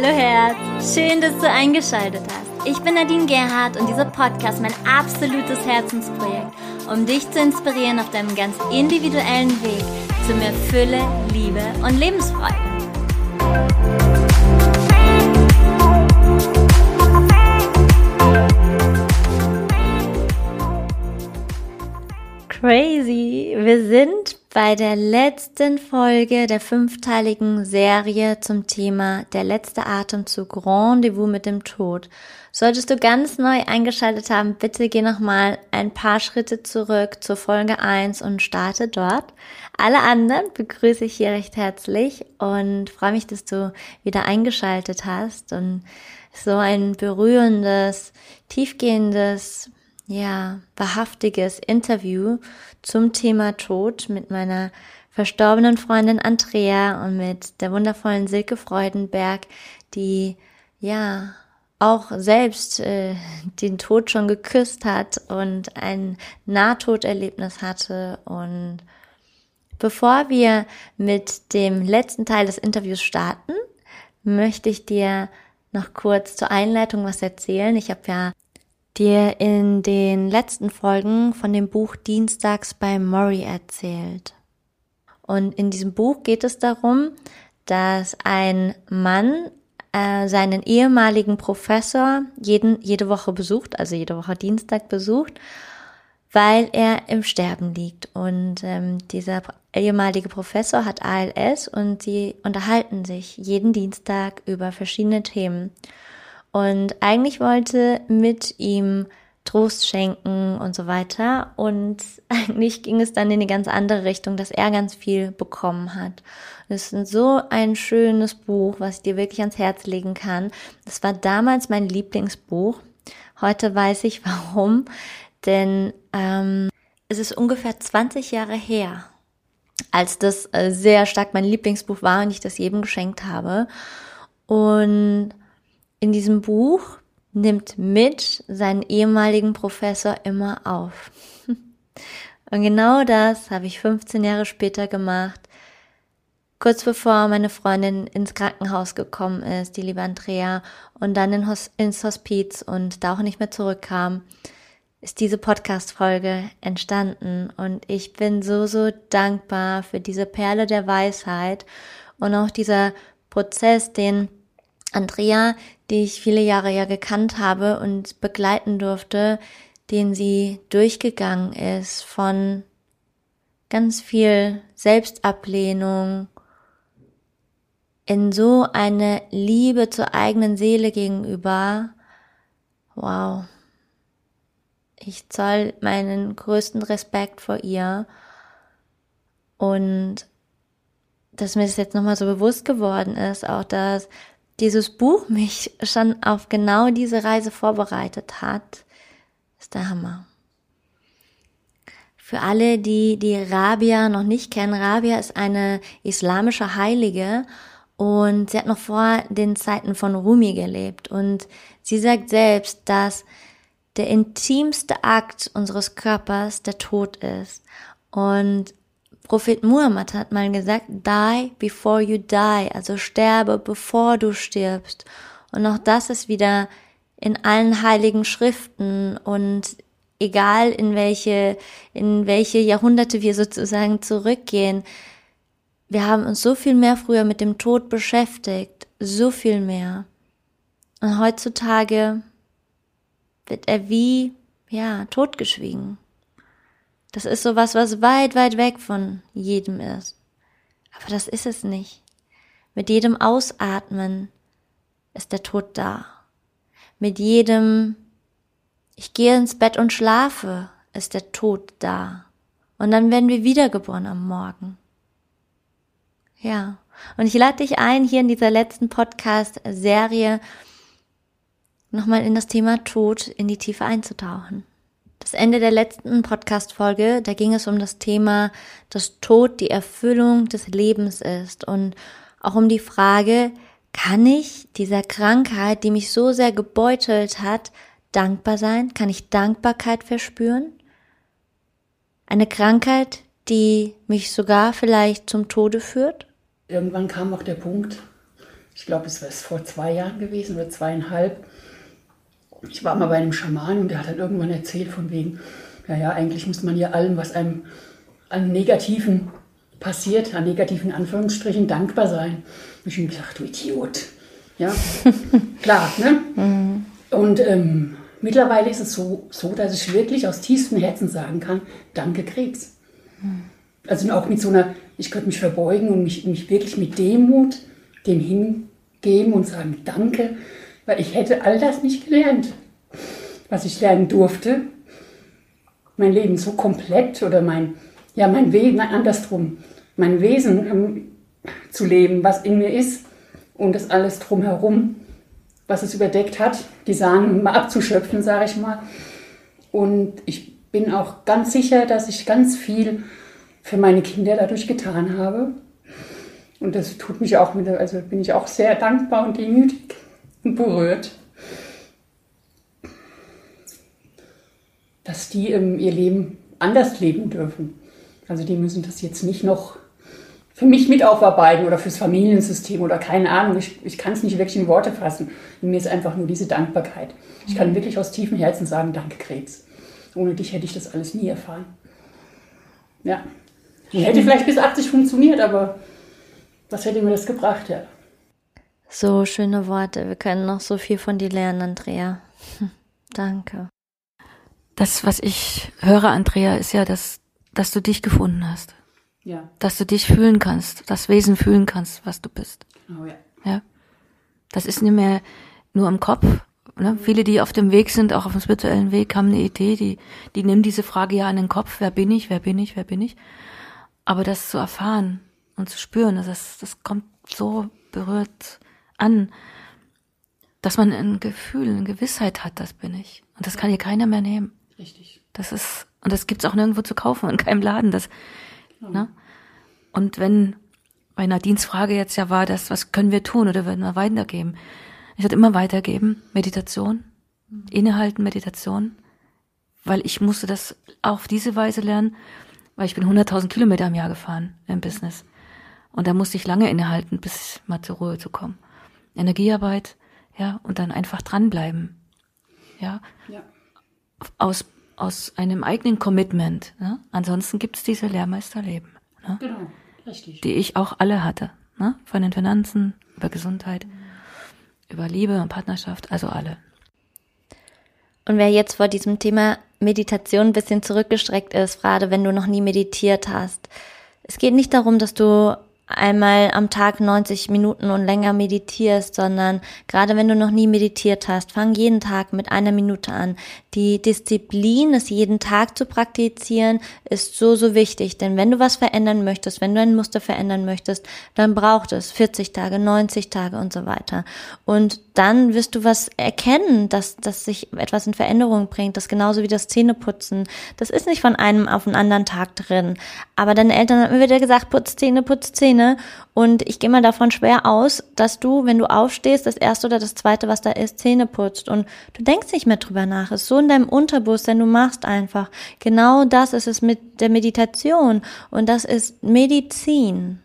Hallo Herz, schön, dass du eingeschaltet hast. Ich bin Nadine Gerhardt und dieser Podcast mein absolutes Herzensprojekt, um dich zu inspirieren auf deinem ganz individuellen Weg zu mehr Fülle, Liebe und Lebensfreude. Crazy, wir sind bei der letzten Folge der fünfteiligen Serie zum Thema Der letzte Atemzug Rendezvous mit dem Tod. Solltest du ganz neu eingeschaltet haben, bitte geh nochmal ein paar Schritte zurück zur Folge 1 und starte dort. Alle anderen begrüße ich hier recht herzlich und freue mich, dass du wieder eingeschaltet hast und so ein berührendes, tiefgehendes, ja, wahrhaftiges Interview zum Thema Tod mit meiner verstorbenen Freundin Andrea und mit der wundervollen Silke Freudenberg, die ja auch selbst äh, den Tod schon geküsst hat und ein Nahtoderlebnis hatte. Und bevor wir mit dem letzten Teil des Interviews starten, möchte ich dir noch kurz zur Einleitung was erzählen. Ich habe ja dir in den letzten Folgen von dem Buch Dienstags bei Murray erzählt. Und in diesem Buch geht es darum, dass ein Mann äh, seinen ehemaligen Professor jeden, jede Woche besucht, also jede Woche Dienstag besucht, weil er im Sterben liegt. Und ähm, dieser ehemalige Professor hat ALS und sie unterhalten sich jeden Dienstag über verschiedene Themen und eigentlich wollte mit ihm Trost schenken und so weiter. Und eigentlich ging es dann in eine ganz andere Richtung, dass er ganz viel bekommen hat. Es ist so ein schönes Buch, was ich dir wirklich ans Herz legen kann. Das war damals mein Lieblingsbuch. Heute weiß ich warum, denn ähm, es ist ungefähr 20 Jahre her, als das äh, sehr stark mein Lieblingsbuch war und ich das jedem geschenkt habe. Und in diesem Buch nimmt Mitch seinen ehemaligen Professor immer auf. Und genau das habe ich 15 Jahre später gemacht. Kurz bevor meine Freundin ins Krankenhaus gekommen ist, die liebe Andrea, und dann in Hos ins Hospiz und da auch nicht mehr zurückkam, ist diese Podcast-Folge entstanden. Und ich bin so, so dankbar für diese Perle der Weisheit und auch dieser Prozess, den Andrea, die ich viele Jahre ja gekannt habe und begleiten durfte, den sie durchgegangen ist von ganz viel Selbstablehnung in so eine Liebe zur eigenen Seele gegenüber. Wow. Ich zoll meinen größten Respekt vor ihr und dass mir das jetzt nochmal so bewusst geworden ist, auch dass dieses Buch mich schon auf genau diese Reise vorbereitet hat, ist der Hammer. Für alle, die die Rabia noch nicht kennen, Rabia ist eine islamische Heilige und sie hat noch vor den Zeiten von Rumi gelebt und sie sagt selbst, dass der intimste Akt unseres Körpers der Tod ist und Prophet Muhammad hat mal gesagt, die before you die, also sterbe bevor du stirbst. Und auch das ist wieder in allen heiligen Schriften und egal in welche, in welche Jahrhunderte wir sozusagen zurückgehen, wir haben uns so viel mehr früher mit dem Tod beschäftigt, so viel mehr. Und heutzutage wird er wie, ja, totgeschwiegen. Das ist sowas, was weit, weit weg von jedem ist. Aber das ist es nicht. Mit jedem Ausatmen ist der Tod da. Mit jedem Ich gehe ins Bett und schlafe ist der Tod da. Und dann werden wir wiedergeboren am Morgen. Ja. Und ich lade dich ein, hier in dieser letzten Podcast-Serie nochmal in das Thema Tod in die Tiefe einzutauchen das Ende der letzten Podcast-Folge, da ging es um das Thema, dass Tod die Erfüllung des Lebens ist und auch um die Frage, kann ich dieser Krankheit, die mich so sehr gebeutelt hat, dankbar sein? Kann ich Dankbarkeit verspüren? Eine Krankheit, die mich sogar vielleicht zum Tode führt? Irgendwann kam auch der Punkt, ich glaube, es war vor zwei Jahren gewesen oder zweieinhalb. Ich war mal bei einem Schaman und der hat dann irgendwann erzählt von wegen, ja, ja, eigentlich muss man ja allem, was einem an Negativen passiert, an negativen Anführungsstrichen, dankbar sein. Und ich habe gedacht, du Idiot. Ja, klar, ne? Mhm. Und ähm, mittlerweile ist es so, so, dass ich wirklich aus tiefstem Herzen sagen kann, danke Krebs. Mhm. Also auch mit so einer, ich könnte mich verbeugen und mich, mich wirklich mit Demut dem hingeben und sagen, danke, weil ich hätte all das nicht gelernt, was ich lernen durfte. Mein Leben so komplett oder mein, ja, mein Wesen, andersrum, mein Wesen ähm, zu leben, was in mir ist und das alles drumherum, was es überdeckt hat, die Samen mal abzuschöpfen, sage ich mal. Und ich bin auch ganz sicher, dass ich ganz viel für meine Kinder dadurch getan habe. Und das tut mich auch, mit, also bin ich auch sehr dankbar und demütig berührt, dass die ähm, ihr Leben anders leben dürfen. Also die müssen das jetzt nicht noch für mich mit aufarbeiten oder fürs Familiensystem oder keine Ahnung. Ich, ich kann es nicht wirklich in Worte fassen. Und mir ist einfach nur diese Dankbarkeit. Ich kann wirklich aus tiefem Herzen sagen, danke Krebs. Ohne dich hätte ich das alles nie erfahren. Ja. Hätte vielleicht bis 80 funktioniert, aber was hätte mir das gebracht, ja. So schöne Worte. Wir können noch so viel von dir lernen, Andrea. Danke. Das, was ich höre, Andrea, ist ja, dass, dass du dich gefunden hast. Ja. Dass du dich fühlen kannst, das Wesen fühlen kannst, was du bist. Oh ja. Ja. Das ist nicht mehr nur im Kopf. Ne? Viele, die auf dem Weg sind, auch auf dem spirituellen Weg, haben eine Idee, die, die nehmen diese Frage ja an den Kopf, wer bin ich, wer bin ich, wer bin ich. Aber das zu erfahren und zu spüren, das, das kommt so berührt an, dass man ein Gefühl, eine Gewissheit hat, das bin ich. Und das kann hier keiner mehr nehmen. Richtig. Das ist, und das gibt's auch nirgendwo zu kaufen, in keinem Laden. Das, genau. ne? Und wenn bei Nadines Frage jetzt ja war, das, was können wir tun oder werden wir weitergeben? Ich würde immer weitergeben, Meditation, mhm. innehalten, Meditation, weil ich musste das auf diese Weise lernen, weil ich bin 100.000 Kilometer im Jahr gefahren im Business. Und da musste ich lange innehalten, bis mal zur Ruhe zu kommen. Energiearbeit, ja, und dann einfach dranbleiben. Ja. ja. Aus, aus einem eigenen Commitment. Ne? Ansonsten gibt's diese Lehrmeisterleben. Ne? Genau, richtig. Die ich auch alle hatte. Ne? Von den Finanzen, über Gesundheit, mhm. über Liebe und Partnerschaft, also alle. Und wer jetzt vor diesem Thema Meditation ein bisschen zurückgestreckt ist, gerade wenn du noch nie meditiert hast. Es geht nicht darum, dass du einmal am Tag 90 Minuten und länger meditierst, sondern gerade wenn du noch nie meditiert hast, fang jeden Tag mit einer Minute an. Die Disziplin, es jeden Tag zu praktizieren, ist so, so wichtig. Denn wenn du was verändern möchtest, wenn du ein Muster verändern möchtest, dann braucht es 40 Tage, 90 Tage und so weiter. Und dann wirst du was erkennen, dass, dass sich etwas in Veränderung bringt. Das genauso wie das Zähneputzen. Das ist nicht von einem auf den anderen Tag drin. Aber deine Eltern haben mir wieder gesagt, putz Zähne, putz Zähne. Und ich gehe mal davon schwer aus, dass du, wenn du aufstehst, das erste oder das zweite, was da ist, Zähne putzt und du denkst nicht mehr drüber nach. Es ist so in deinem Unterbewusstsein, du machst einfach. Genau das ist es mit der Meditation und das ist Medizin.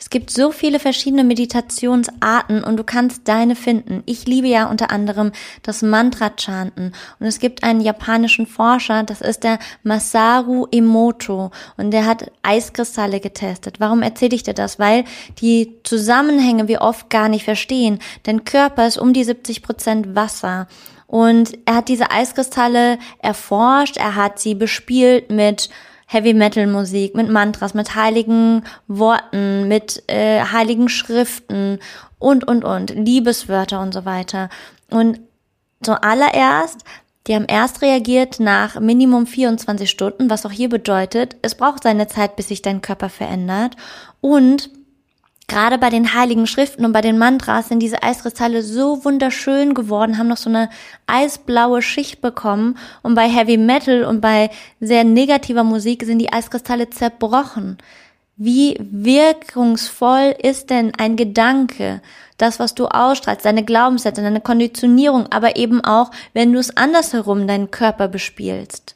Es gibt so viele verschiedene Meditationsarten und du kannst deine finden. Ich liebe ja unter anderem das Mantra-Chanten und es gibt einen japanischen Forscher, das ist der Masaru Emoto und der hat Eiskristalle getestet. Warum erzähle ich dir das? Weil die Zusammenhänge wir oft gar nicht verstehen. Dein Körper ist um die 70 Prozent Wasser. Und er hat diese Eiskristalle erforscht, er hat sie bespielt mit Heavy Metal Musik, mit Mantras, mit heiligen Worten, mit äh, heiligen Schriften und, und, und, Liebeswörter und so weiter. Und zuallererst, die haben erst reagiert nach Minimum 24 Stunden, was auch hier bedeutet, es braucht seine Zeit, bis sich dein Körper verändert. Und Gerade bei den heiligen Schriften und bei den Mantras sind diese Eiskristalle so wunderschön geworden, haben noch so eine eisblaue Schicht bekommen und bei Heavy Metal und bei sehr negativer Musik sind die Eiskristalle zerbrochen. Wie wirkungsvoll ist denn ein Gedanke, das, was du ausstrahlst, deine Glaubenssätze, deine Konditionierung, aber eben auch, wenn du es andersherum deinen Körper bespielst.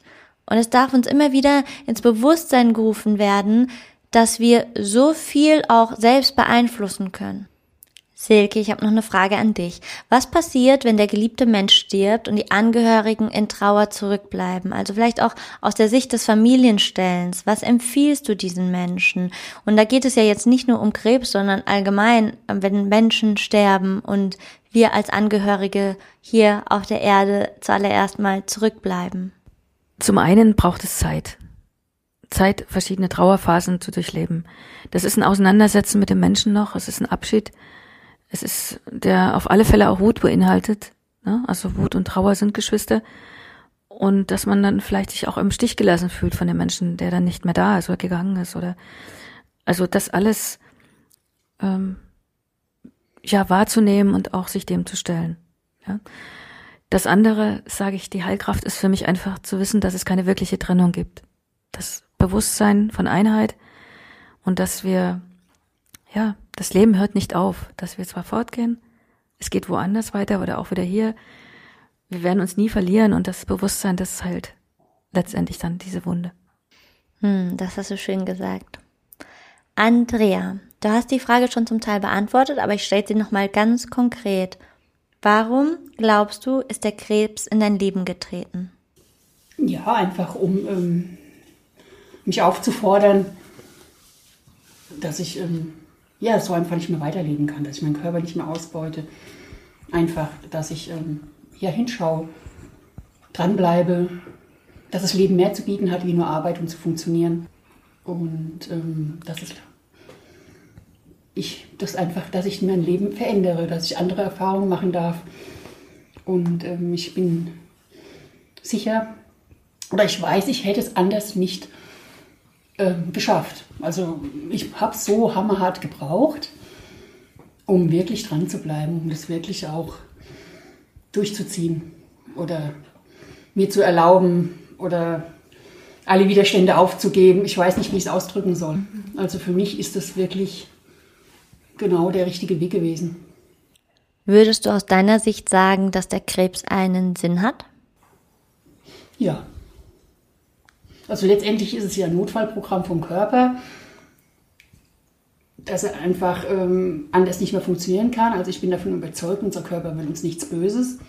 Und es darf uns immer wieder ins Bewusstsein gerufen werden, dass wir so viel auch selbst beeinflussen können. Silke, ich habe noch eine Frage an dich. Was passiert, wenn der geliebte Mensch stirbt und die Angehörigen in Trauer zurückbleiben? Also vielleicht auch aus der Sicht des Familienstellens. Was empfiehlst du diesen Menschen? Und da geht es ja jetzt nicht nur um Krebs, sondern allgemein, wenn Menschen sterben und wir als Angehörige hier auf der Erde zuallererst mal zurückbleiben. Zum einen braucht es Zeit. Zeit, verschiedene Trauerphasen zu durchleben. Das ist ein Auseinandersetzen mit dem Menschen noch, es ist ein Abschied es ist, der auf alle Fälle auch Wut beinhaltet. Ne? Also Wut und Trauer sind Geschwister. Und dass man dann vielleicht sich auch im Stich gelassen fühlt von dem Menschen, der dann nicht mehr da ist oder gegangen ist oder also das alles ähm, ja wahrzunehmen und auch sich dem zu stellen. Ja? Das andere, sage ich, die Heilkraft ist für mich einfach zu wissen, dass es keine wirkliche Trennung gibt. Das Bewusstsein von Einheit und dass wir ja das Leben hört nicht auf, dass wir zwar fortgehen, es geht woanders weiter oder auch wieder hier. Wir werden uns nie verlieren und das Bewusstsein, das ist halt letztendlich dann diese Wunde. Hm, das hast du schön gesagt. Andrea, du hast die Frage schon zum Teil beantwortet, aber ich stelle sie nochmal ganz konkret. Warum glaubst du, ist der Krebs in dein Leben getreten? Ja, einfach um ähm, mich aufzufordern, dass ich ähm, ja, so einfach nicht mehr weiterleben kann, dass ich meinen Körper nicht mehr ausbeute. Einfach, dass ich ähm, ja, hinschaue, dranbleibe, dass das Leben mehr zu bieten hat, wie nur Arbeit, um zu funktionieren. Und ähm, dass es ich das einfach, dass ich mein Leben verändere, dass ich andere Erfahrungen machen darf. Und ähm, ich bin sicher, oder ich weiß, ich hätte es anders nicht äh, geschafft. Also ich habe es so hammerhart gebraucht, um wirklich dran zu bleiben, um das wirklich auch durchzuziehen oder mir zu erlauben oder alle Widerstände aufzugeben. Ich weiß nicht, wie ich es ausdrücken soll. Also für mich ist das wirklich genau der richtige Weg gewesen. Würdest du aus deiner Sicht sagen, dass der Krebs einen Sinn hat? Ja, also letztendlich ist es ja ein Notfallprogramm vom Körper, dass er einfach ähm, anders nicht mehr funktionieren kann. Also ich bin davon überzeugt, unser Körper will uns nichts Böses.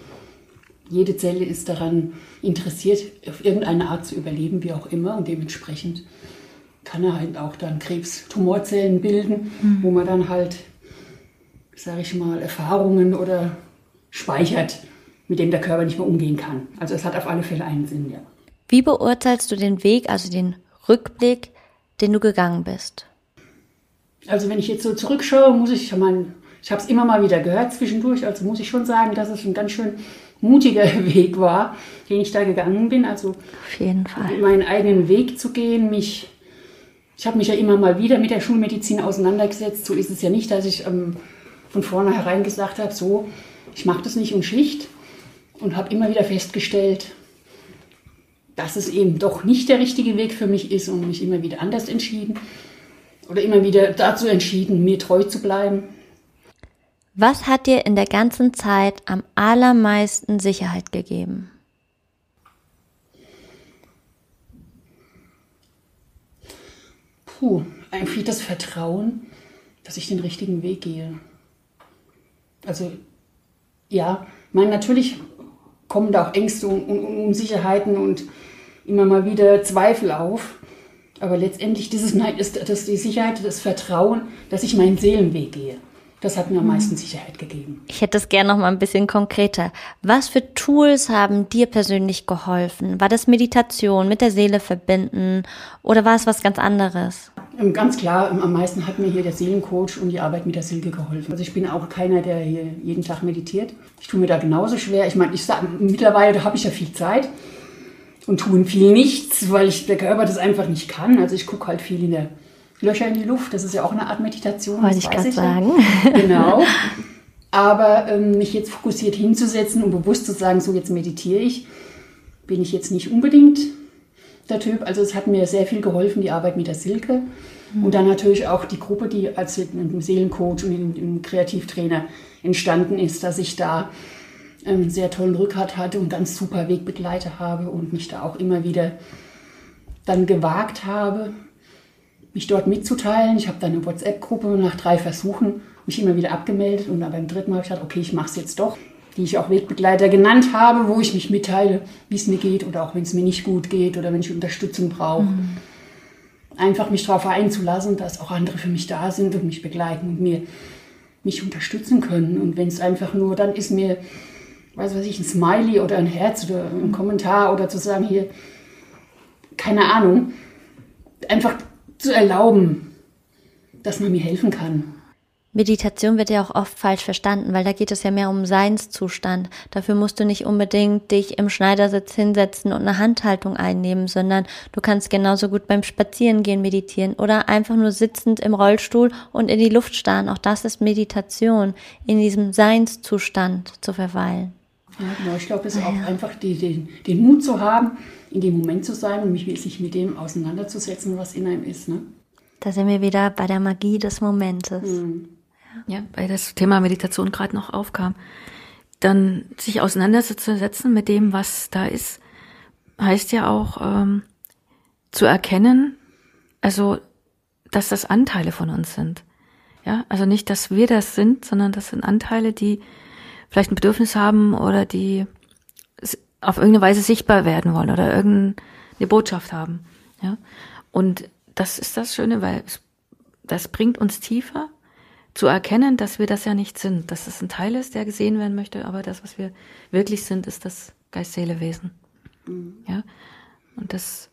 Jede Zelle ist daran interessiert, auf irgendeine Art zu überleben, wie auch immer. Und dementsprechend kann er halt auch dann Krebstumorzellen bilden, mhm. wo man dann halt, sage ich mal, Erfahrungen oder speichert, mit denen der Körper nicht mehr umgehen kann. Also es hat auf alle Fälle einen Sinn, ja. Wie beurteilst du den Weg, also den Rückblick, den du gegangen bist? Also wenn ich jetzt so zurückschaue, muss ich schon mal, ich habe es immer mal wieder gehört zwischendurch, also muss ich schon sagen, dass es ein ganz schön mutiger Weg war, den ich da gegangen bin. Also auf jeden Fall meinen eigenen Weg zu gehen, mich ich habe mich ja immer mal wieder mit der Schulmedizin auseinandergesetzt. So ist es ja nicht, dass ich ähm, von vornherein gesagt habe, so, ich mache das nicht und schlicht. Und habe immer wieder festgestellt, dass es eben doch nicht der richtige Weg für mich ist und mich immer wieder anders entschieden oder immer wieder dazu entschieden, mir treu zu bleiben. Was hat dir in der ganzen Zeit am allermeisten Sicherheit gegeben? Puh, eigentlich das Vertrauen, dass ich den richtigen Weg gehe. Also ja, mein natürlich kommen da auch Ängste und, und Unsicherheiten und immer mal wieder Zweifel auf. Aber letztendlich dieses Nein ist das die Sicherheit, das Vertrauen, dass ich meinen Seelenweg gehe. Das hat mir am mhm. meisten Sicherheit gegeben. Ich hätte es gerne noch mal ein bisschen konkreter. Was für Tools haben dir persönlich geholfen? War das Meditation mit der Seele verbinden oder war es was ganz anderes? Ähm, ganz klar, am meisten hat mir hier der Seelencoach und die Arbeit mit der Silke geholfen. Also ich bin auch keiner, der hier jeden Tag meditiert. Ich tue mir da genauso schwer. Ich meine, ich sage, mittlerweile habe ich ja viel Zeit und tun viel nichts, weil ich, der Körper das einfach nicht kann. Also ich gucke halt viel in der Löcher in die Luft. Das ist ja auch eine Art Meditation. Wollte ich gerade sagen. Genau. Aber ähm, mich jetzt fokussiert hinzusetzen und bewusst zu sagen, so jetzt meditiere ich, bin ich jetzt nicht unbedingt der Typ. Also es hat mir sehr viel geholfen, die Arbeit mit der Silke. Mhm. Und dann natürlich auch die Gruppe, die als mit Seelencoach und dem Kreativtrainer entstanden ist, dass ich da einen sehr tollen Rückhalt hatte und ganz super Wegbegleiter habe und mich da auch immer wieder dann gewagt habe, mich dort mitzuteilen. Ich habe dann eine WhatsApp-Gruppe nach drei Versuchen mich immer wieder abgemeldet und dann beim dritten Mal habe ich gedacht, okay, ich mache es jetzt doch. Die ich auch Wegbegleiter genannt habe, wo ich mich mitteile, wie es mir geht oder auch wenn es mir nicht gut geht oder wenn ich Unterstützung brauche. Mhm. Einfach mich darauf einzulassen, dass auch andere für mich da sind und mich begleiten und mir mich unterstützen können. Und wenn es einfach nur, dann ist mir, weiß was ich, ein Smiley oder ein Herz oder ein Kommentar oder zu sagen, hier, keine Ahnung, einfach zu erlauben, dass man mir helfen kann. Meditation wird ja auch oft falsch verstanden, weil da geht es ja mehr um Seinszustand. Dafür musst du nicht unbedingt dich im Schneidersitz hinsetzen und eine Handhaltung einnehmen, sondern du kannst genauso gut beim Spazierengehen meditieren oder einfach nur sitzend im Rollstuhl und in die Luft starren. Auch das ist Meditation, in diesem Seinszustand zu verweilen. Ja, genau. Ich glaube, es ist auch ja. einfach die, den, den Mut zu haben, in dem Moment zu sein und mich, sich mit dem auseinanderzusetzen, was in einem ist. Ne? Da sind wir wieder bei der Magie des Momentes. Mhm. Ja, weil das Thema Meditation gerade noch aufkam. Dann sich auseinanderzusetzen mit dem, was da ist, heißt ja auch ähm, zu erkennen, also dass das Anteile von uns sind. Ja, also nicht, dass wir das sind, sondern das sind Anteile, die vielleicht ein Bedürfnis haben oder die auf irgendeine Weise sichtbar werden wollen oder irgendeine Botschaft haben. Ja, und das ist das Schöne, weil es, das bringt uns tiefer zu erkennen, dass wir das ja nicht sind, dass es ein Teil ist, der gesehen werden möchte, aber das, was wir wirklich sind, ist das Geist-Seele-Wesen. Mhm. Ja, und das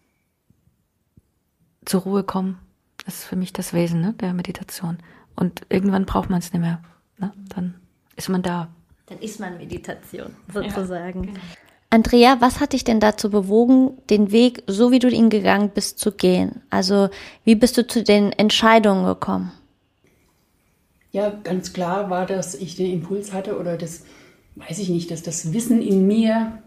zur Ruhe kommen, ist für mich das Wesen ne, der Meditation. Und irgendwann braucht man es nicht mehr. Ne? Dann ist man da. Dann ist man Meditation, sozusagen. Ja, genau. Andrea, was hat dich denn dazu bewogen, den Weg, so wie du ihn gegangen bist, zu gehen? Also, wie bist du zu den Entscheidungen gekommen? Ja, ganz klar war, dass ich den Impuls hatte oder das, weiß ich nicht, dass das Wissen in mir,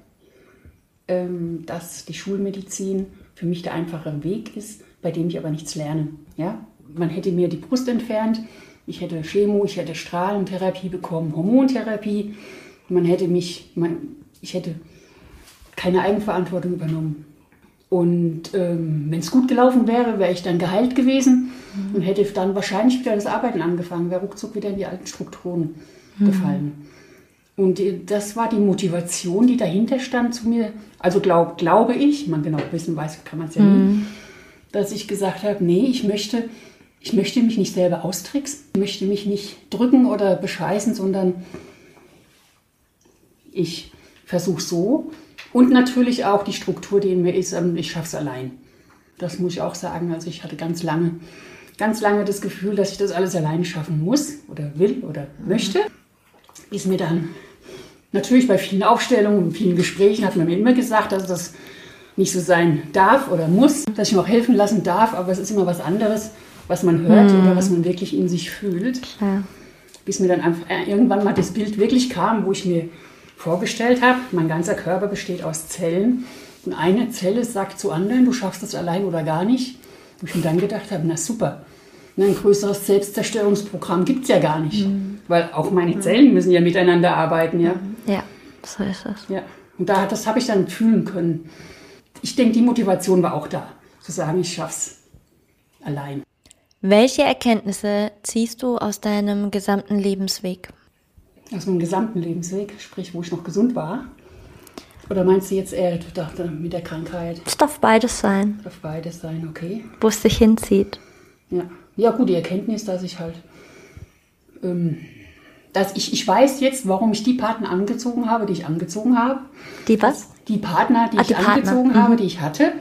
ähm, dass die Schulmedizin für mich der einfache Weg ist, bei dem ich aber nichts lerne. Ja? Man hätte mir die Brust entfernt, ich hätte Chemo, ich hätte Strahlentherapie bekommen, Hormontherapie, man hätte mich, man, ich hätte keine Eigenverantwortung übernommen. Und ähm, wenn es gut gelaufen wäre, wäre ich dann geheilt gewesen mhm. und hätte dann wahrscheinlich wieder das Arbeiten angefangen, wäre ruckzuck wieder in die alten Strukturen mhm. gefallen. Und äh, das war die Motivation, die dahinter stand zu mir. Also glaub, glaube ich, man genau wissen weiß, kann man es ja mhm. nie, dass ich gesagt habe, nee, ich möchte, ich möchte mich nicht selber austricksen, ich möchte mich nicht drücken oder bescheißen, sondern ich versuche so. Und natürlich auch die Struktur, die in mir ist, ähm, ich schaffe es allein. Das muss ich auch sagen. Also ich hatte ganz lange ganz lange das Gefühl, dass ich das alles alleine schaffen muss oder will oder möchte. Bis mir dann natürlich bei vielen Aufstellungen und vielen Gesprächen hat man mir immer gesagt, dass das nicht so sein darf oder muss, dass ich mir auch helfen lassen darf, aber es ist immer was anderes, was man hört mhm. oder was man wirklich in sich fühlt. Ja. Bis mir dann einfach äh, irgendwann mal das Bild wirklich kam, wo ich mir vorgestellt habe, mein ganzer Körper besteht aus Zellen und eine Zelle sagt zu anderen, du schaffst das allein oder gar nicht. Wo ich mir dann gedacht habe, na super, ein größeres Selbstzerstörungsprogramm gibt es ja gar nicht. Mhm. Weil auch meine Zellen müssen ja miteinander arbeiten, ja. Mhm. Ja, so ist es. Ja. Und da, das habe ich dann fühlen können. Ich denke, die Motivation war auch da, zu sagen, ich schaff's allein. Welche Erkenntnisse ziehst du aus deinem gesamten Lebensweg? Aus meinem gesamten Lebensweg, sprich, wo ich noch gesund war. Oder meinst du jetzt eher mit der Krankheit? Es darf beides sein. Es darf beides sein, okay. Wo es sich hinzieht. Ja. Ja, gut, die Erkenntnis, dass ich halt. Ähm, dass ich, ich weiß jetzt, warum ich die Partner angezogen habe, die ich angezogen habe. Die was? Die Partner, die ah, ich die angezogen Partner. habe, mhm. die ich hatte.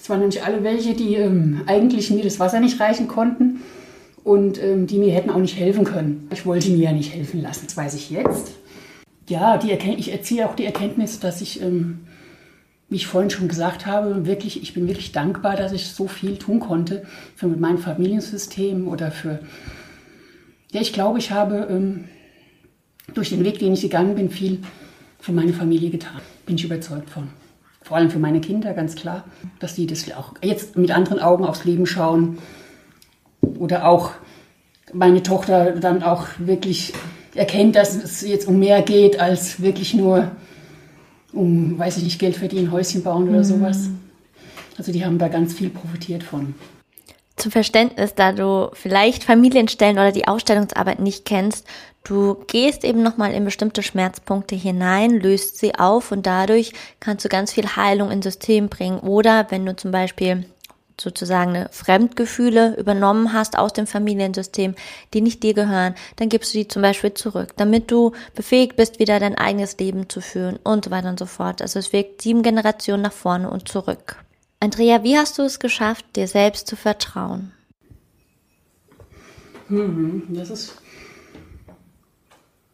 Das waren nämlich alle welche, die ähm, eigentlich mir das Wasser nicht reichen konnten und ähm, die mir hätten auch nicht helfen können. Ich wollte mir ja nicht helfen lassen, das weiß ich jetzt ja, die ich erziehe auch die Erkenntnis, dass ich, ähm, wie ich vorhin schon gesagt habe, wirklich, ich bin wirklich dankbar, dass ich so viel tun konnte für mein Familiensystem oder für, ja, ich glaube, ich habe ähm, durch den Weg, den ich gegangen bin, viel für meine Familie getan. Bin ich überzeugt von. Vor allem für meine Kinder, ganz klar, dass die das auch jetzt mit anderen Augen aufs Leben schauen. Oder auch meine Tochter dann auch wirklich erkennt, dass es jetzt um mehr geht als wirklich nur um, weiß ich nicht, Geld verdienen, Häuschen bauen oder mhm. sowas. Also die haben da ganz viel profitiert von. Zum Verständnis, da du vielleicht Familienstellen oder die Ausstellungsarbeit nicht kennst, du gehst eben nochmal in bestimmte Schmerzpunkte hinein, löst sie auf und dadurch kannst du ganz viel Heilung ins System bringen. Oder wenn du zum Beispiel sozusagen Fremdgefühle übernommen hast aus dem Familiensystem, die nicht dir gehören, dann gibst du die zum Beispiel zurück, damit du befähigt bist, wieder dein eigenes Leben zu führen und so weiter und so fort. Also es wirkt sieben Generationen nach vorne und zurück. Andrea, wie hast du es geschafft, dir selbst zu vertrauen? Mhm, das ist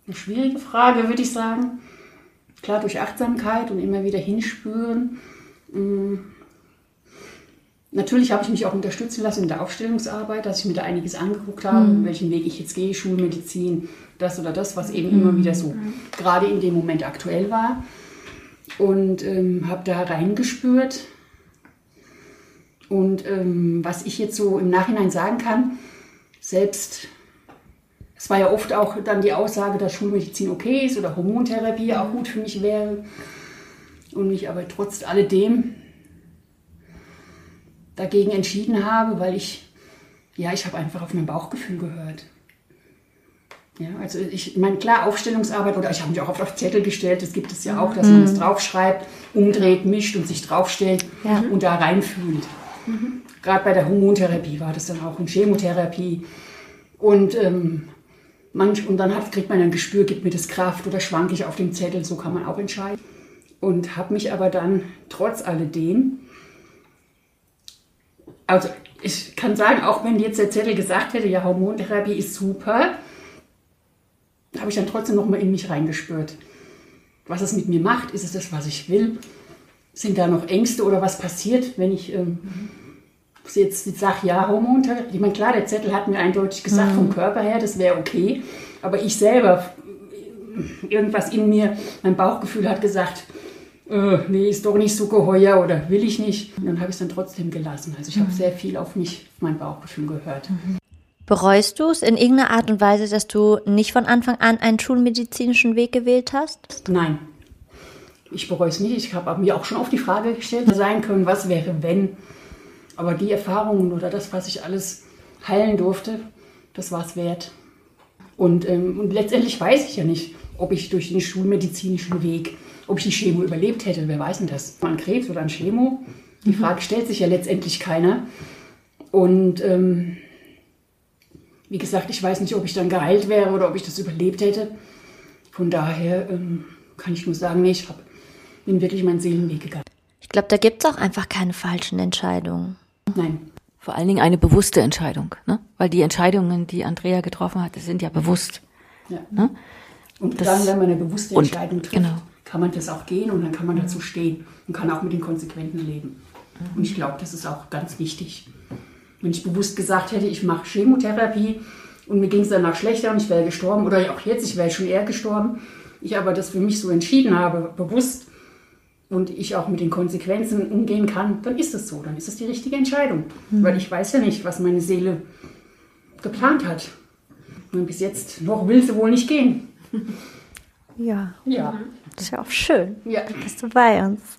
eine schwierige Frage, würde ich sagen. Klar, durch Achtsamkeit und immer wieder hinspüren. Mhm. Natürlich habe ich mich auch unterstützen lassen in der Aufstellungsarbeit, dass ich mir da einiges angeguckt habe, mhm. welchen Weg ich jetzt gehe, Schulmedizin, das oder das, was eben mhm. immer wieder so mhm. gerade in dem Moment aktuell war. Und ähm, habe da reingespürt, und ähm, was ich jetzt so im Nachhinein sagen kann, selbst, es war ja oft auch dann die Aussage, dass Schulmedizin okay ist oder Hormontherapie auch gut für mich wäre. Und mich aber trotz alledem dagegen entschieden habe, weil ich, ja, ich habe einfach auf mein Bauchgefühl gehört. Ja, also ich meine, klar, Aufstellungsarbeit oder ich habe mich auch oft auf Zettel gestellt, das gibt es ja auch, dass man es mhm. draufschreibt, umdreht, mischt und sich draufstellt ja. und da reinfühlt. Mhm. Gerade bei der Hormontherapie war das dann auch und Chemotherapie. Und, ähm, manch, und dann hat, kriegt man ein Gespür, gibt mir das Kraft oder schwanke ich auf dem Zettel, so kann man auch entscheiden. Und habe mich aber dann trotz alledem, also ich kann sagen, auch wenn jetzt der Zettel gesagt hätte, ja, Hormontherapie ist super, habe ich dann trotzdem noch mal in mich reingespürt. Was es mit mir macht, ist es das, was ich will? Sind da noch Ängste oder was passiert, wenn ich ähm, jetzt sage, ja, Hormontherapie? Ich meine, klar, der Zettel hat mir eindeutig gesagt, mhm. vom Körper her, das wäre okay. Aber ich selber, irgendwas in mir, mein Bauchgefühl hat gesagt, äh, nee, ist doch nicht so geheuer oder will ich nicht. Und dann habe ich es dann trotzdem gelassen. Also ich mhm. habe sehr viel auf mich, auf mein Bauchgefühl gehört. Mhm. Bereust du es in irgendeiner Art und Weise, dass du nicht von Anfang an einen schulmedizinischen Weg gewählt hast? Nein, ich bereue es nicht. Ich habe mir auch schon oft die Frage gestellt sein können, was wäre, wenn. Aber die Erfahrungen oder das, was ich alles heilen durfte, das war es wert. Und, ähm, und letztendlich weiß ich ja nicht, ob ich durch den schulmedizinischen Weg, ob ich die Chemo überlebt hätte. Wer weiß denn das? An Krebs oder an Chemo? Die mhm. Frage stellt sich ja letztendlich keiner. Und ähm, wie gesagt, ich weiß nicht, ob ich dann geheilt wäre oder ob ich das überlebt hätte. Von daher ähm, kann ich nur sagen, nee, ich habe bin wirklich meinen Seelenweg gegangen. Ich glaube, da gibt es auch einfach keine falschen Entscheidungen. Nein. Vor allen Dingen eine bewusste Entscheidung, ne? Weil die Entscheidungen, die Andrea getroffen hat, sind ja bewusst. Ja. Ne? Und das, dann, wenn man eine bewusste Entscheidung trifft, genau. kann man das auch gehen und dann kann man dazu stehen und kann auch mit den Konsequenzen leben. Und ich glaube, das ist auch ganz wichtig. Wenn ich bewusst gesagt hätte, ich mache Chemotherapie und mir ging es danach schlechter und ich wäre gestorben oder auch jetzt, ich wäre schon eher gestorben, ich aber das für mich so entschieden habe, bewusst, und ich auch mit den Konsequenzen umgehen kann, dann ist es so, dann ist es die richtige Entscheidung. Mhm. Weil ich weiß ja nicht, was meine Seele geplant hat. Und bis jetzt noch will sie wohl nicht gehen. Ja. Ja. Das ist ja auch schön. Ja. Bist du bei uns.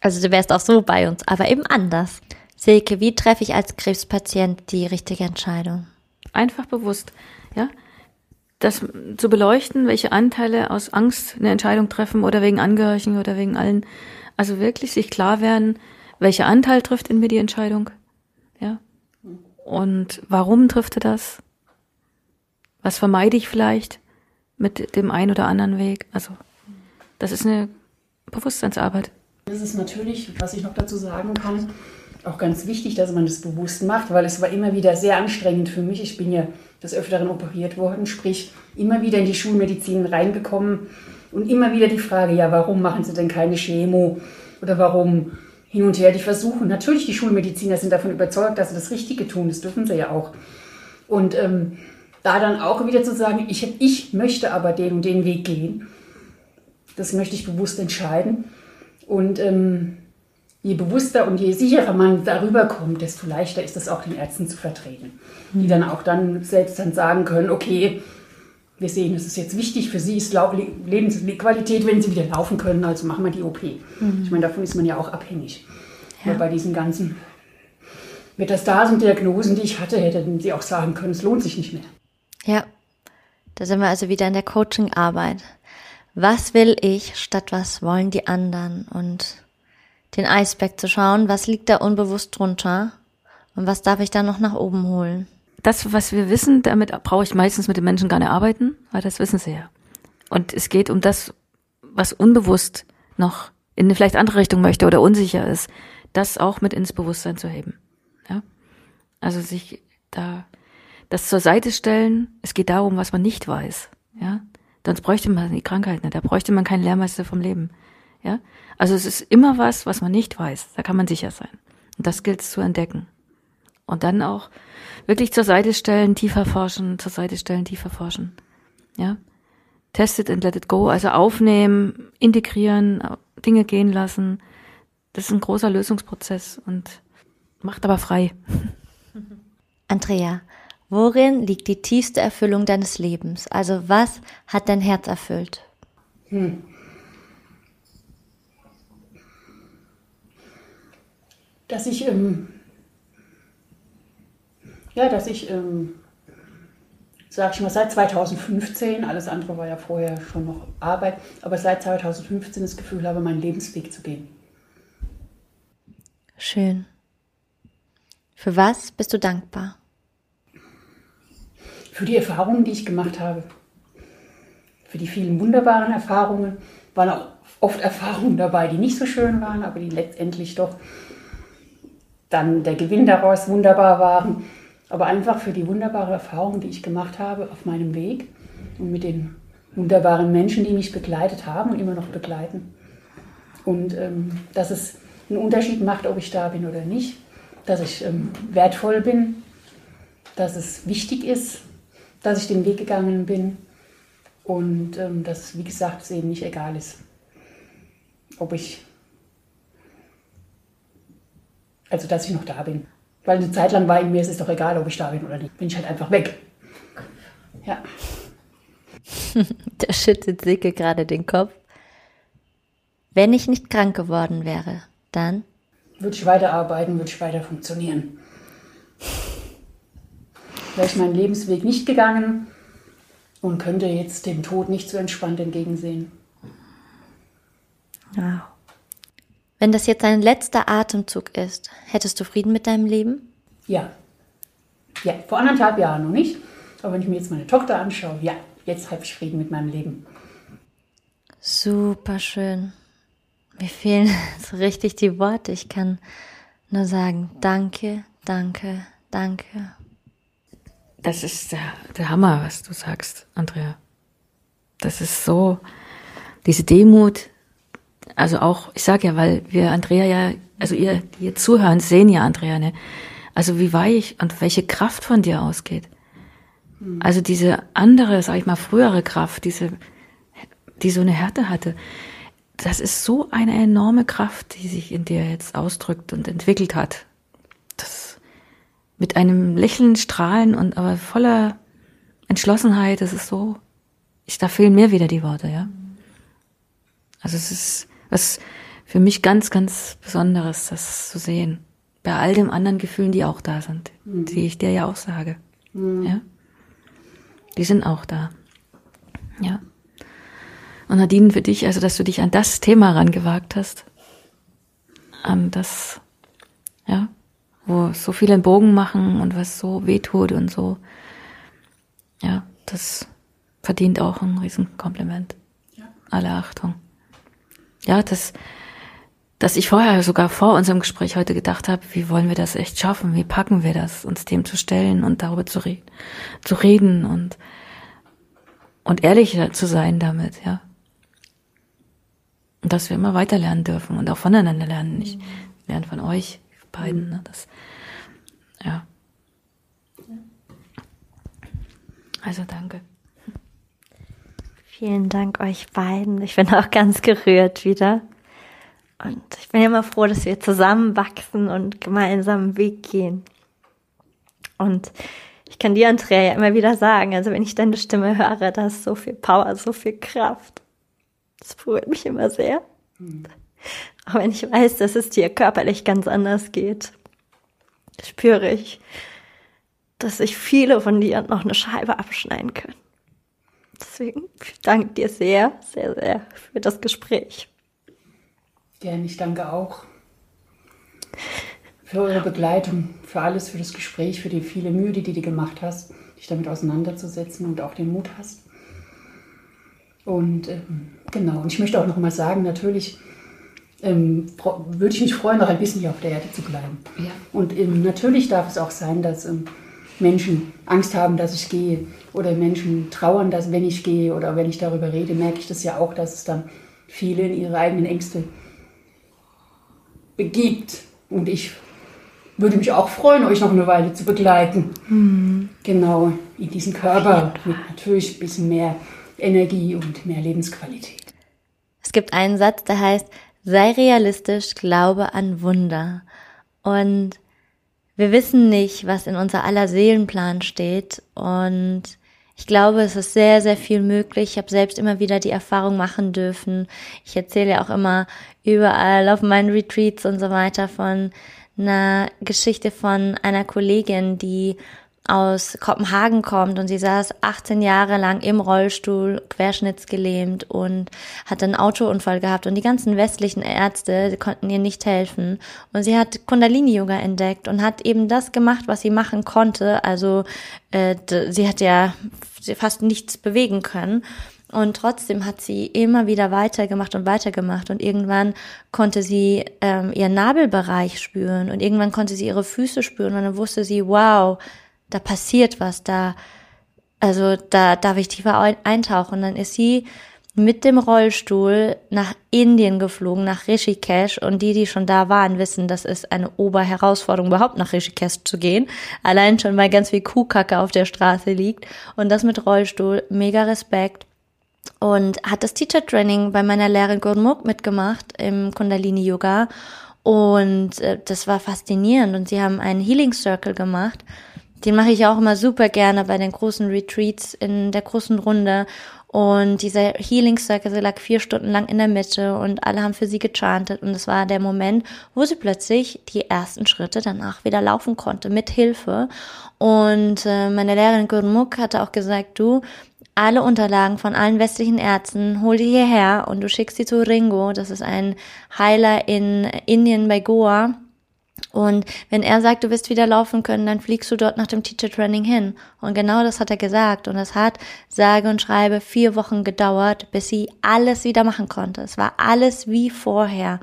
Also du wärst auch so bei uns, aber eben anders. Silke, wie treffe ich als Krebspatient die richtige Entscheidung? Einfach bewusst, ja das zu beleuchten, welche Anteile aus Angst eine Entscheidung treffen oder wegen Angehörigen oder wegen allen. Also wirklich sich klar werden, welcher Anteil trifft in mir die Entscheidung, ja, und warum trifft er das? Was vermeide ich vielleicht mit dem einen oder anderen Weg? Also das ist eine Bewusstseinsarbeit. Das ist natürlich, was ich noch dazu sagen kann, auch ganz wichtig, dass man das bewusst macht, weil es war immer wieder sehr anstrengend für mich. Ich bin ja des Öfteren operiert worden, sprich immer wieder in die Schulmedizin reingekommen und immer wieder die Frage, ja, warum machen Sie denn keine Chemo oder warum hin und her die Versuche. Natürlich, die Schulmediziner sind davon überzeugt, dass sie das Richtige tun, das dürfen sie ja auch. Und ähm, da dann auch wieder zu sagen, ich, ich möchte aber den und den Weg gehen, das möchte ich bewusst entscheiden. Und ähm, je bewusster und je sicherer man darüber kommt, desto leichter ist es auch den Ärzten zu vertreten. Die mhm. dann auch dann selbst dann sagen können, okay, wir sehen, es ist jetzt wichtig, für Sie ist Lebensqualität, wenn Sie wieder laufen können, also machen wir die OP. Mhm. Ich meine, davon ist man ja auch abhängig. Ja. bei diesen ganzen Metastasen, Diagnosen, die ich hatte, hätten sie auch sagen können, es lohnt sich nicht mehr. Ja, da sind wir also wieder in der Coaching-Arbeit. Was will ich statt was wollen die anderen? Und den Eisberg zu schauen, was liegt da unbewusst drunter und was darf ich da noch nach oben holen? Das, was wir wissen, damit brauche ich meistens mit den Menschen gar nicht arbeiten, weil das wissen sie ja. Und es geht um das, was unbewusst noch in eine vielleicht andere Richtung möchte oder unsicher ist, das auch mit ins Bewusstsein zu heben. Ja? Also sich da das zur Seite stellen, es geht darum, was man nicht weiß. Ja? Sonst bräuchte man die Krankheit nicht, da bräuchte man keinen Lehrmeister vom Leben. Ja? Also es ist immer was, was man nicht weiß, da kann man sicher sein. Und das gilt es zu entdecken. Und dann auch wirklich zur Seite stellen, tiefer forschen, zur Seite stellen, tiefer forschen. Ja? Test it and let it go, also aufnehmen, integrieren, Dinge gehen lassen. Das ist ein großer Lösungsprozess und macht aber frei. Andrea, worin liegt die tiefste Erfüllung deines Lebens? Also was hat dein Herz erfüllt? Hm. Dass ich, ähm, ja, dass ich ähm, sag ich mal, seit 2015, alles andere war ja vorher schon noch Arbeit, aber seit 2015 das Gefühl habe, meinen Lebensweg zu gehen. Schön. Für was bist du dankbar? Für die Erfahrungen, die ich gemacht habe. Für die vielen wunderbaren Erfahrungen. Waren auch oft Erfahrungen dabei, die nicht so schön waren, aber die letztendlich doch dann der Gewinn daraus wunderbar waren aber einfach für die wunderbare Erfahrung, die ich gemacht habe auf meinem Weg und mit den wunderbaren Menschen, die mich begleitet haben und immer noch begleiten. Und ähm, dass es einen Unterschied macht, ob ich da bin oder nicht, dass ich ähm, wertvoll bin, dass es wichtig ist, dass ich den Weg gegangen bin und ähm, dass, wie gesagt, es eben nicht egal ist, ob ich, also dass ich noch da bin. Weil eine Zeit lang war in mir, es ist doch egal, ob ich da bin oder nicht. Bin ich halt einfach weg. Ja. da schüttelt Silke gerade den Kopf. Wenn ich nicht krank geworden wäre, dann? Würde ich weiterarbeiten, würde ich weiter funktionieren. Wäre ich meinen Lebensweg nicht gegangen und könnte jetzt dem Tod nicht so entspannt entgegensehen. Wow. Wenn das jetzt dein letzter Atemzug ist, hättest du Frieden mit deinem Leben? Ja. Ja, vor anderthalb Jahren noch nicht. Aber wenn ich mir jetzt meine Tochter anschaue, ja, jetzt habe ich Frieden mit meinem Leben. Super schön. Mir fehlen so richtig die Worte. Ich kann nur sagen, danke, danke, danke. Das ist der, der Hammer, was du sagst, Andrea. Das ist so, diese Demut, also auch, ich sage ja, weil wir Andrea ja, also ihr, die ihr zuhören, sehen ja Andrea, ne? Also wie weich und welche Kraft von dir ausgeht. Hm. Also diese andere, sag ich mal, frühere Kraft, diese, die so eine Härte hatte, das ist so eine enorme Kraft, die sich in dir jetzt ausdrückt und entwickelt hat. Das mit einem Lächeln, Strahlen und aber voller Entschlossenheit, das ist so, ich, da fehlen mir wieder die Worte, ja. Also es ist, was für mich ganz, ganz Besonderes, das zu sehen. Bei all den anderen Gefühlen, die auch da sind, mhm. die ich dir ja auch sage. Mhm. Ja? Die sind auch da. Ja. Und Nadine, für dich, also dass du dich an das Thema rangewagt hast, an das, ja, wo so viele einen Bogen machen und was so wehtut und so, ja, das verdient auch ein Riesenkompliment. Ja. Alle Achtung ja, dass, dass ich vorher sogar vor unserem Gespräch heute gedacht habe, wie wollen wir das echt schaffen? Wie packen wir das, uns dem zu stellen und darüber zu reden, zu reden und, und ehrlich zu sein damit, ja. Und dass wir immer weiter lernen dürfen und auch voneinander lernen. Ich lerne von euch beiden, ne, das, ja. Also danke. Vielen Dank euch beiden. Ich bin auch ganz gerührt wieder. Und ich bin immer froh, dass wir zusammen wachsen und gemeinsam einen Weg gehen. Und ich kann dir, Andrea, ja immer wieder sagen, also wenn ich deine Stimme höre, da ist so viel Power, so viel Kraft. Das berührt mich immer sehr. Mhm. Auch wenn ich weiß, dass es dir körperlich ganz anders geht. spüre ich, dass sich viele von dir noch eine Scheibe abschneiden können. Deswegen danke dir sehr, sehr, sehr für das Gespräch. Gerne, ich danke auch für eure Begleitung, für alles, für das Gespräch, für die viele Mühe, die du gemacht hast, dich damit auseinanderzusetzen und auch den Mut hast. Und ähm, genau, und ich möchte auch noch mal sagen, natürlich ähm, würde ich mich freuen, noch ein bisschen hier auf der Erde zu bleiben. Ja. Und ähm, natürlich darf es auch sein, dass ähm, Menschen Angst haben, dass ich gehe oder Menschen trauern, dass wenn ich gehe oder wenn ich darüber rede, merke ich das ja auch, dass es dann viele in ihre eigenen Ängste begibt. Und ich würde mich auch freuen, euch noch eine Weile zu begleiten. Mhm. Genau, in diesem Körper mit natürlich ein bisschen mehr Energie und mehr Lebensqualität. Es gibt einen Satz, der heißt, sei realistisch, glaube an Wunder. Und wir wissen nicht, was in unser aller Seelenplan steht. Und ich glaube, es ist sehr, sehr viel möglich. Ich habe selbst immer wieder die Erfahrung machen dürfen. Ich erzähle ja auch immer überall auf meinen Retreats und so weiter von einer Geschichte von einer Kollegin, die aus Kopenhagen kommt und sie saß 18 Jahre lang im Rollstuhl, querschnittsgelähmt und hat einen Autounfall gehabt. Und die ganzen westlichen Ärzte konnten ihr nicht helfen. Und sie hat Kundalini-Yoga entdeckt und hat eben das gemacht, was sie machen konnte, also äh, sie hat ja fast nichts bewegen können. Und trotzdem hat sie immer wieder weitergemacht und weitergemacht. Und irgendwann konnte sie ähm, ihren Nabelbereich spüren. Und irgendwann konnte sie ihre Füße spüren. Und dann wusste sie, wow, da passiert was, da, also da darf ich tiefer eintauchen. Dann ist sie mit dem Rollstuhl nach Indien geflogen, nach Rishikesh. Und die, die schon da waren, wissen, das ist eine Oberherausforderung, überhaupt nach Rishikesh zu gehen. Allein schon, weil ganz viel Kuhkacke auf der Straße liegt. Und das mit Rollstuhl, mega Respekt und hat das Teacher Training bei meiner Lehrerin Gurmuk mitgemacht im Kundalini Yoga und äh, das war faszinierend und sie haben einen Healing Circle gemacht. Den mache ich auch immer super gerne bei den großen Retreats in der großen Runde und dieser Healing Circle lag vier Stunden lang in der Mitte und alle haben für sie gechantet und es war der Moment, wo sie plötzlich die ersten Schritte danach wieder laufen konnte mit Hilfe. Und äh, meine Lehrerin Gurmuk hatte auch gesagt, du, alle Unterlagen von allen westlichen Ärzten, hol die hierher und du schickst sie zu Ringo, das ist ein Heiler in Indien bei Goa. Und wenn er sagt, du wirst wieder laufen können, dann fliegst du dort nach dem Teacher Training hin. Und genau das hat er gesagt. Und es hat, sage und schreibe, vier Wochen gedauert, bis sie alles wieder machen konnte. Es war alles wie vorher.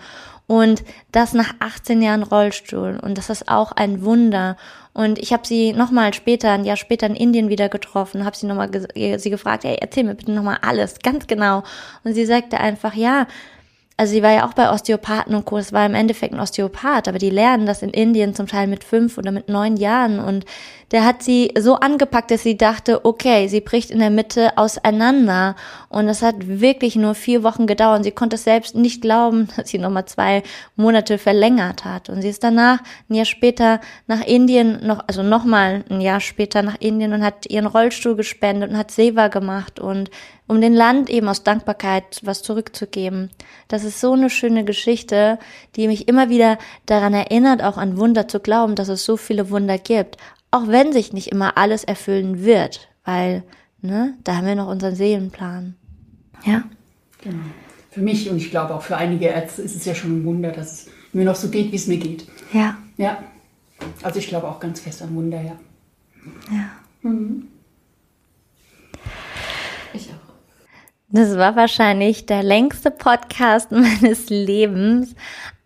Und das nach 18 Jahren Rollstuhl. Und das ist auch ein Wunder. Und ich habe sie nochmal später, ein Jahr später in Indien wieder getroffen, habe sie nochmal sie gefragt, ey, erzähl mir bitte nochmal alles, ganz genau. Und sie sagte einfach, ja, also sie war ja auch bei Osteopathen und Co. Es war im Endeffekt ein Osteopath, aber die lernen das in Indien zum Teil mit fünf oder mit neun Jahren und der hat sie so angepackt, dass sie dachte, okay, sie bricht in der Mitte auseinander. Und es hat wirklich nur vier Wochen gedauert. Sie konnte es selbst nicht glauben, dass sie nochmal zwei Monate verlängert hat. Und sie ist danach ein Jahr später nach Indien, noch, also nochmal ein Jahr später nach Indien und hat ihren Rollstuhl gespendet und hat Seva gemacht und um den Land eben aus Dankbarkeit was zurückzugeben. Das ist so eine schöne Geschichte, die mich immer wieder daran erinnert, auch an Wunder zu glauben, dass es so viele Wunder gibt auch wenn sich nicht immer alles erfüllen wird, weil, ne, da haben wir noch unseren Seelenplan. Ja. Genau. Für mich und ich glaube auch für einige Ärzte ist es ja schon ein Wunder, dass es mir noch so geht, wie es mir geht. Ja. Ja. Also ich glaube auch ganz fest an Wunder, ja. Ja. Mhm. Ich auch. Das war wahrscheinlich der längste Podcast meines Lebens,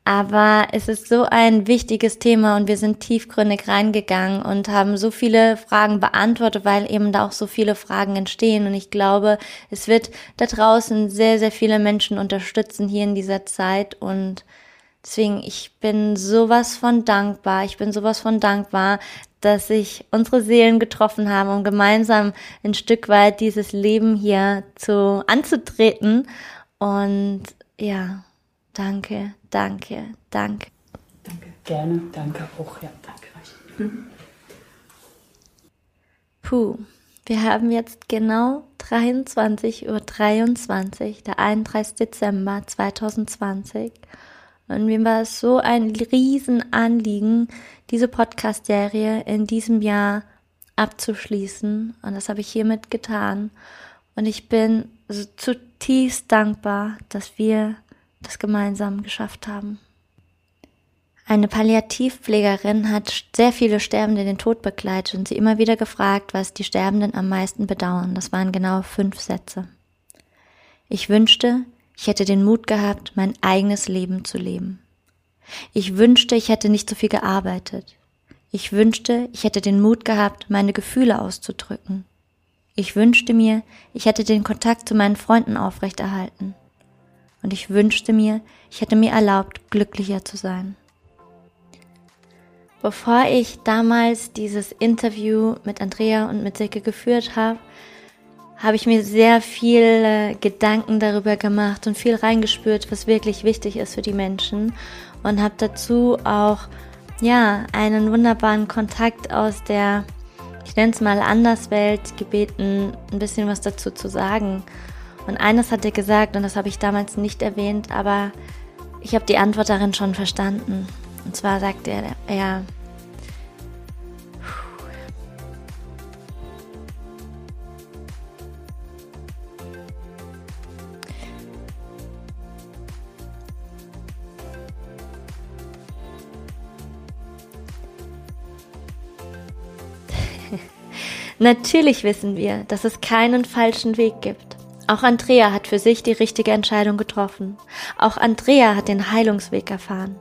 aber es ist so ein wichtiges Thema und wir sind tiefgründig reingegangen und haben so viele Fragen beantwortet, weil eben da auch so viele Fragen entstehen. Und ich glaube, es wird da draußen sehr, sehr viele Menschen unterstützen hier in dieser Zeit. Und deswegen, ich bin sowas von dankbar. Ich bin sowas von dankbar, dass sich unsere Seelen getroffen haben, um gemeinsam ein Stück weit dieses Leben hier zu anzutreten. Und ja, Danke, danke, danke. Danke. Gerne, danke auch, ja, danke euch. Puh, wir haben jetzt genau 23.23 Uhr, 23, der 31. Dezember 2020. Und mir war es so ein Riesenanliegen, diese Podcast-Serie in diesem Jahr abzuschließen. Und das habe ich hiermit getan. Und ich bin so zutiefst dankbar, dass wir das gemeinsam geschafft haben. Eine Palliativpflegerin hat sehr viele Sterbende den Tod begleitet und sie immer wieder gefragt, was die Sterbenden am meisten bedauern. Das waren genau fünf Sätze. Ich wünschte, ich hätte den Mut gehabt, mein eigenes Leben zu leben. Ich wünschte, ich hätte nicht so viel gearbeitet. Ich wünschte, ich hätte den Mut gehabt, meine Gefühle auszudrücken. Ich wünschte mir, ich hätte den Kontakt zu meinen Freunden aufrechterhalten. Und ich wünschte mir, ich hätte mir erlaubt, glücklicher zu sein. Bevor ich damals dieses Interview mit Andrea und mit Silke geführt habe, habe ich mir sehr viel Gedanken darüber gemacht und viel reingespürt, was wirklich wichtig ist für die Menschen und habe dazu auch ja einen wunderbaren Kontakt aus der ich nenne es mal Anderswelt gebeten, ein bisschen was dazu zu sagen. Und eines hat er gesagt und das habe ich damals nicht erwähnt, aber ich habe die Antwort darin schon verstanden. Und zwar sagt er, er Natürlich wissen wir, dass es keinen falschen Weg gibt. Auch Andrea hat für sich die richtige Entscheidung getroffen. Auch Andrea hat den Heilungsweg erfahren.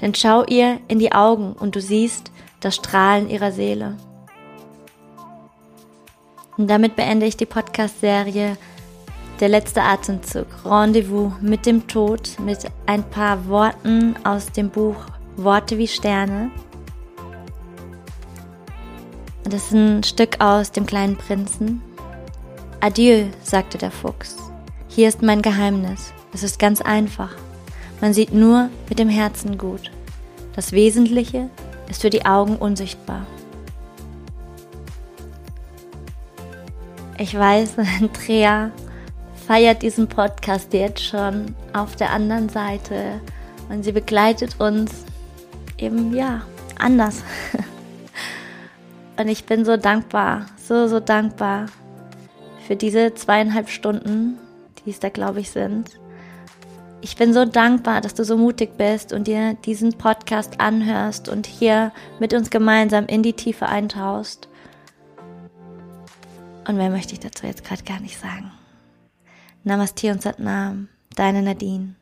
Denn schau ihr in die Augen und du siehst das Strahlen ihrer Seele. Und damit beende ich die Podcast-Serie Der letzte Atemzug, Rendezvous mit dem Tod, mit ein paar Worten aus dem Buch Worte wie Sterne das ist ein Stück aus dem kleinen Prinzen. Adieu, sagte der Fuchs. Hier ist mein Geheimnis. Es ist ganz einfach. Man sieht nur mit dem Herzen gut. Das Wesentliche ist für die Augen unsichtbar. Ich weiß, Andrea feiert diesen Podcast jetzt schon auf der anderen Seite und sie begleitet uns eben ja anders. Und ich bin so dankbar, so, so dankbar für diese zweieinhalb Stunden, die es da, glaube ich, sind. Ich bin so dankbar, dass du so mutig bist und dir diesen Podcast anhörst und hier mit uns gemeinsam in die Tiefe eintauchst. Und mehr möchte ich dazu jetzt gerade gar nicht sagen. Namaste und Satnam, deine Nadine.